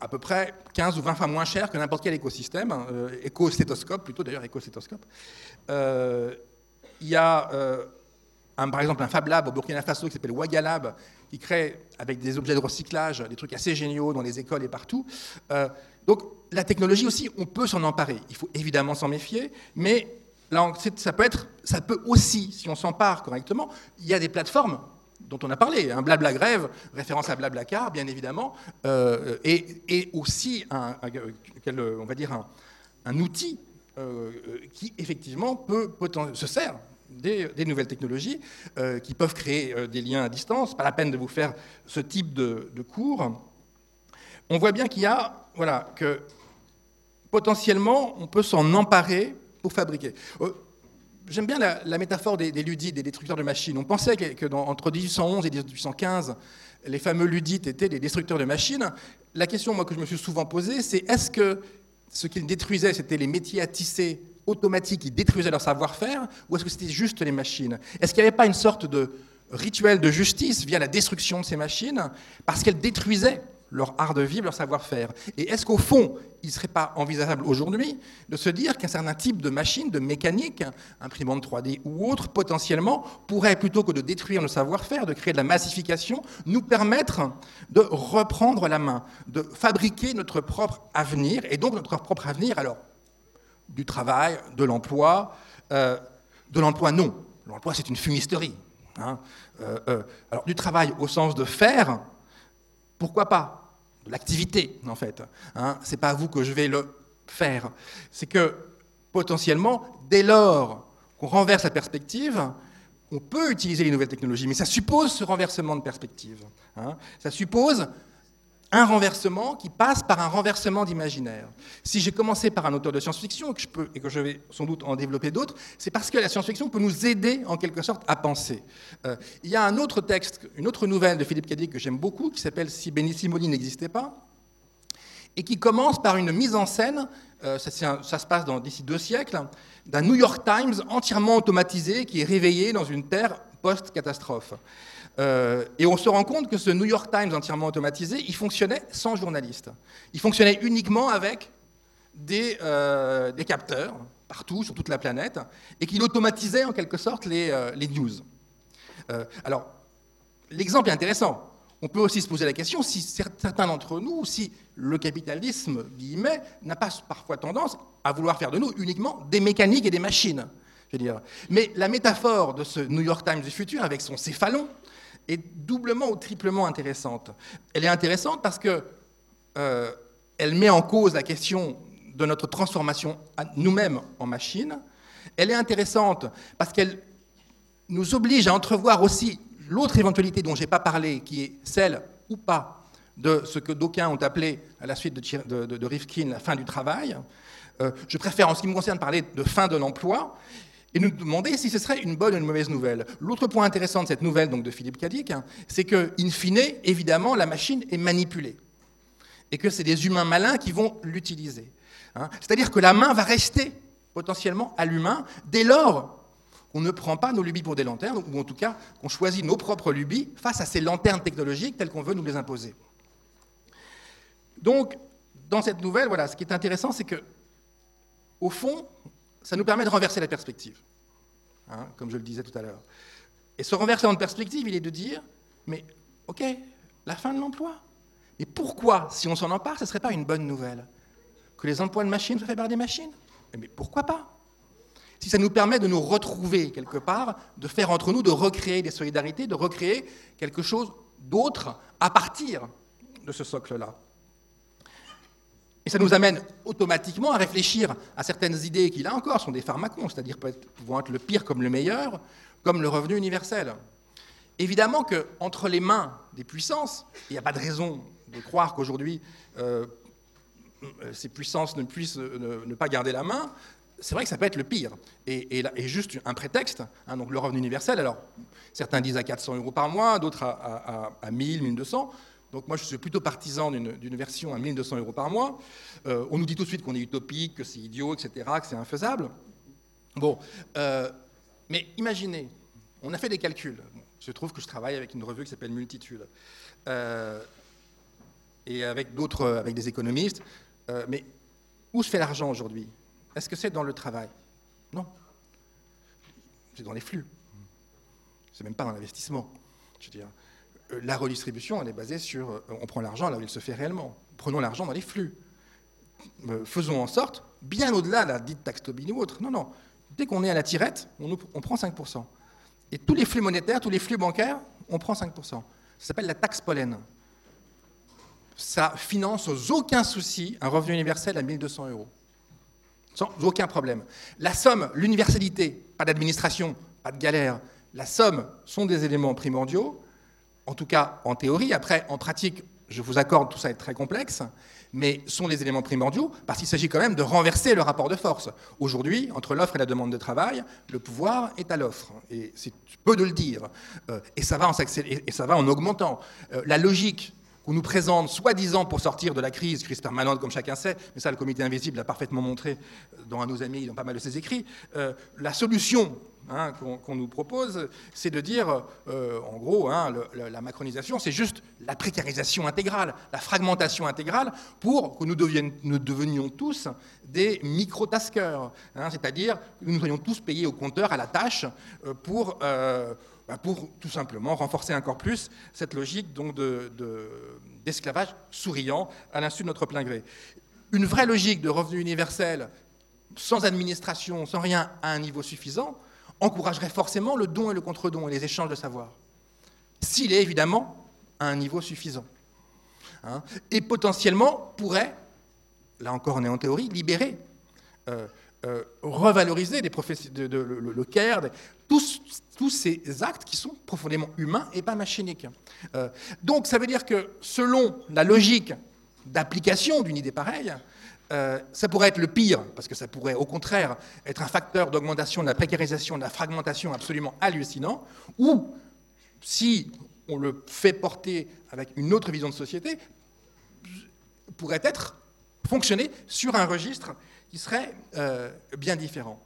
[SPEAKER 7] à peu près 15 ou 20 fois moins cher que n'importe quel écosystème, éco-stéthoscope plutôt d'ailleurs, éco-stéthoscope. il y a par exemple un Fab Lab au Burkina Faso qui s'appelle Wagalab, qui crée avec des objets de recyclage des trucs assez géniaux dans les écoles et partout. Euh, donc la technologie aussi, on peut s'en emparer. Il faut évidemment s'en méfier, mais là, ça peut, être, ça peut aussi, si on s'empare correctement, il y a des plateformes dont on a parlé, un hein, Blabla Grève, référence à Blablacar, bien évidemment, euh, et, aussi un, on va dire un, outil euh, qui effectivement peut, se sert des, nouvelles technologies euh, qui peuvent créer euh, des liens à distance. Pas la peine de vous faire ce type de, cours. On voit bien qu'il y a, voilà, que potentiellement, on peut s'en emparer pour fabriquer. Euh, j'aime bien la, métaphore des, ludites, des destructeurs de machines. On pensait que, entre 1811 et 1815, les fameux ludites étaient des destructeurs de machines. La question moi, que je me suis souvent posée, c'est est-ce que ce qu'ils détruisaient, c'était les métiers à tisser automatiques qui détruisaient leur savoir-faire, ou est-ce que c'était juste les machines? Est-ce qu'il n'y avait pas une sorte de rituel de justice via la destruction de ces machines, parce qu'elles détruisaient leur art de vivre, leur savoir-faire? Et est-ce qu'au fond, il ne serait pas envisageable aujourd'hui de se dire qu'un certain type de machine, de mécanique, imprimante 3D ou autre, potentiellement, pourrait, plutôt que de détruire nos savoir-faire, de créer de la massification, nous permettre de reprendre la main, de fabriquer notre propre avenir, et donc notre propre avenir, alors du travail, de l'emploi. Euh, de l'emploi, non. L'emploi, c'est une fumisterie. Hein. Euh, euh, alors, du travail au sens de faire, pourquoi pas? De l'activité, en fait. Hein. C'est pas à vous que je vais le faire. C'est que, potentiellement, dès lors qu'on renverse la perspective, on peut utiliser les nouvelles technologies, mais ça suppose ce renversement de perspective. Hein. Ça suppose un renversement qui passe par un renversement d'imaginaire. Si j'ai commencé par un auteur de science-fiction et que, je peux, et que je vais sans doute en développer d'autres, c'est parce que la science-fiction peut nous aider en quelque sorte à penser. Euh, il y a un autre texte, une autre nouvelle de Philippe Cadic que j'aime beaucoup, qui s'appelle Si Benissimo n'existait pas, et qui commence par une mise en scène, euh, ça, ça, se passe d'ici deux siècles, d'un New York Times entièrement automatisé qui est réveillé dans une terre post-catastrophe. Euh, et on se rend compte que ce New York Times entièrement automatisé, il fonctionnait sans journalistes. Il fonctionnait uniquement avec des, euh, capteurs partout, sur toute la planète, et qu'il automatisait en quelque sorte les, euh, news. alors, l'exemple est intéressant. On peut aussi se poser la question si certains d'entre nous, si le capitalisme, guillemets, n'a pas parfois tendance à vouloir faire de nous uniquement des mécaniques et des machines. Je veux dire. Mais la métaphore de ce New York Times du futur, avec son céphalon, est doublement ou triplement intéressante. Elle est intéressante parce que euh, elle met en cause la question de notre transformation nous-mêmes en machine. Elle est intéressante parce qu'elle nous oblige à entrevoir aussi l'autre éventualité dont je n'ai pas parlé, qui est celle ou pas de ce que d'aucuns ont appelé, à la suite de, de, Rifkin, la fin du travail. Euh, je préfère, en ce qui me concerne, parler de fin de l'emploi et nous demander si ce serait une bonne ou une mauvaise nouvelle. L'autre point intéressant de cette nouvelle donc, de Philippe Cadic, hein, c'est que, in fine, évidemment, la machine est manipulée. Et que c'est des humains malins qui vont l'utiliser. Hein. C'est-à-dire que la main va rester potentiellement à l'humain dès lors qu'on ne prend pas nos lubies pour des lanternes, ou en tout cas qu'on choisit nos propres lubies face à ces lanternes technologiques telles qu'on veut nous les imposer. Donc, dans cette nouvelle, voilà, ce qui est intéressant, c'est que, au fond, ça nous permet de renverser la perspective, hein, comme je le disais tout à l'heure. Et ce renversement de perspective, il est de dire, mais ok, la fin de l'emploi. Mais pourquoi, si on s'en empare, ce ne serait pas une bonne nouvelle? Que les emplois de machines soient faits par des machines? Mais pourquoi pas? Si ça nous permet de nous retrouver quelque part, de faire entre nous, de recréer des solidarités, de recréer quelque chose d'autre à partir de ce socle-là. Et ça nous amène automatiquement à réfléchir à certaines idées qui, là encore, sont des pharmacons, c'est-à-dire pouvant être le pire comme le meilleur, comme le revenu universel. Évidemment qu'entre les mains des puissances, il n'y a pas de raison de croire qu'aujourd'hui euh, ces puissances ne puissent ne, pas garder la main, c'est vrai que ça peut être le pire. Et, juste un prétexte, hein, donc le revenu universel, alors certains disent à 400 euros par mois, d'autres à, à, à 1000, 1200. Donc moi, je suis plutôt partisan d'une version à 1200 euros par mois. Euh, on nous dit tout de suite qu'on est utopique, que c'est idiot, etc., que c'est infaisable. Bon, euh, mais imaginez, on a fait des calculs. je trouve que je travaille avec une revue qui s'appelle Multitude. Euh, et avec d'autres, avec des économistes. mais où se fait l'argent aujourd'hui? Est-ce que c'est dans le travail? Non. C'est dans les flux. C'est même pas dans l'investissement. Je veux dire, la redistribution, elle est basée sur euh, on prend l'argent là où il se fait réellement. Prenons l'argent dans les flux. Euh, faisons en sorte, bien au-delà de la dite taxe Tobin ou autre, non, non, dès qu'on est à la tirette, on, prend 5%. Et tous les flux monétaires, tous les flux bancaires, on prend 5%. Ça s'appelle la taxe pollen. Ça finance sans aucun souci un revenu universel à 1200 euros. Sans aucun problème. La somme, l'universalité, pas d'administration, pas de galère, la somme sont des éléments primordiaux en tout cas en théorie. Après, en pratique, je vous accorde, tout ça est très complexe, mais sont les éléments primordiaux parce qu'il s'agit quand même de renverser le rapport de force. Aujourd'hui, entre l'offre et la demande de travail, le pouvoir est à l'offre, et c'est peu de le dire, euh, et, ça va en et ça va en augmentant. Euh, la logique qu'on nous présente, soi-disant pour sortir de la crise, crise permanente comme chacun sait, mais ça le comité invisible l'a parfaitement montré dans un de nos amis, dans pas mal de ses écrits, euh, la solution Hein, qu'on nous propose, c'est de dire, euh, en gros, hein, la macronisation, c'est juste la précarisation intégrale, la fragmentation intégrale, pour que nous, devenions tous des micro-taskers, hein, c'est-à-dire que nous soyons tous payés au compteur, à la tâche, euh, pour, euh, bah, pour tout simplement renforcer encore plus cette logique d'esclavage de, souriant à l'insu de notre plein gré. Une vraie logique de revenu universel, sans administration, sans rien, à un niveau suffisant, encouragerait forcément le don et le contre-don et les échanges de savoir, s'il est évidemment à un niveau suffisant. Hein, et potentiellement pourrait, là encore on est en théorie, libérer, euh, euh, revaloriser le, CARE, tous, tous, ces actes qui sont profondément humains et pas machiniques. Euh, donc ça veut dire que selon la logique d'application d'une idée pareille, euh, ça pourrait être le pire, parce que ça pourrait au contraire être un facteur d'augmentation de la précarisation, de la fragmentation absolument hallucinant, ou si on le fait porter avec une autre vision de société, pourrait être fonctionner sur un registre qui serait euh, bien différent.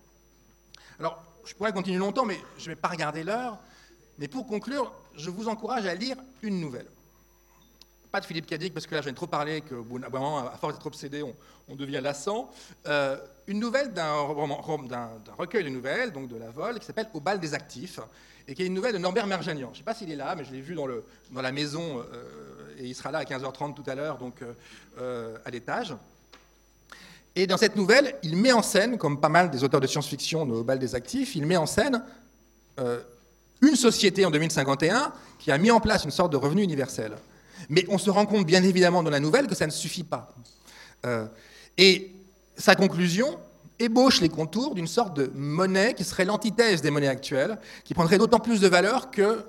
[SPEAKER 7] Alors, je pourrais continuer longtemps, mais je ne vais pas regarder l'heure. Mais pour conclure, je vous encourage à lire une nouvelle pas de Philippe Cadic, parce que là, j'ai trop parlé, que à force d'être obsédé, on, devient lassant. Euh, une nouvelle d'un recueil de nouvelles, donc de la Vol, qui s'appelle Au bal des actifs, et qui est une nouvelle de Norbert Merjanian. Je ne sais pas s'il est là, mais je l'ai vu dans, la maison, euh, et il sera là à 15h30 tout à l'heure, donc euh, à l'étage. Et dans cette nouvelle, il met en scène, comme pas mal des auteurs de science-fiction Au bal des actifs, il met en scène une société en 2051 qui a mis en place une sorte de revenu universel. Mais on se rend compte bien évidemment dans la nouvelle que ça ne suffit pas. Euh, et sa conclusion ébauche les contours d'une sorte de monnaie qui serait l'antithèse des monnaies actuelles, qui prendrait d'autant plus de valeur que,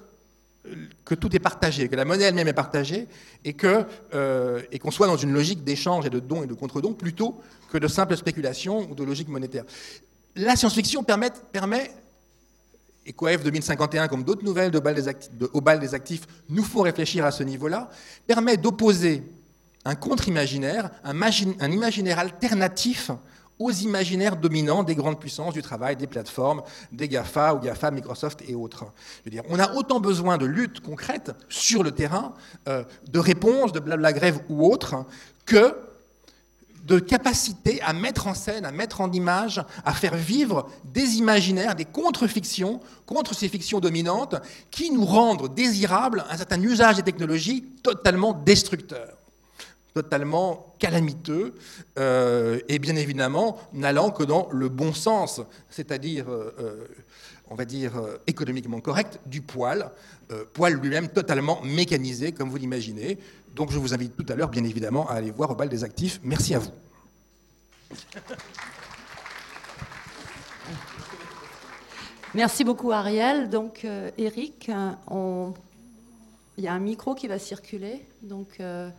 [SPEAKER 7] que tout est partagé, que la monnaie elle-même est partagée, et euh, qu'on soit dans une logique d'échange et de dons et de contre-dons plutôt que de simple spéculation ou de logique monétaire. La science-fiction permet, permet et Coef 2051, comme d'autres nouvelles de, au bal des actifs, nous font réfléchir à ce niveau-là, permet d'opposer un contre-imaginaire, un, imaginaire alternatif aux imaginaires dominants des grandes puissances du travail, des plateformes, des GAFA ou GAFA, Microsoft et autres. Je veux on a autant besoin de luttes concrètes sur le terrain, euh, de réponses, de blabla grève ou autres, que de capacité à mettre en scène, à mettre en image, à faire vivre des imaginaires, des contre-fictions contre ces fictions dominantes qui nous rendent désirables un certain usage des technologies totalement destructeur, totalement calamiteux, euh, et bien évidemment n'allant que dans le bon sens, c'est-à-dire euh, on va dire, euh, économiquement correct du poil, euh, poil lui-même totalement mécanisé, comme vous l'imaginez. Donc je vous invite tout à l'heure, bien évidemment, à aller voir au bal des actifs. Merci à vous.
[SPEAKER 4] Merci beaucoup Ariel. Donc euh, Eric, euh, on- il y a un micro qui va circuler. Donc euh,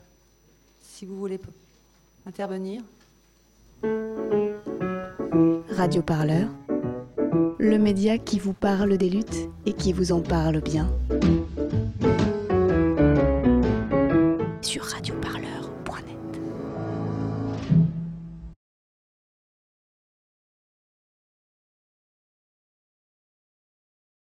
[SPEAKER 4] si vous voulez intervenir.
[SPEAKER 8] Radio Parleur, le média qui vous parle des luttes et qui vous en parle bien. Radio Parleur.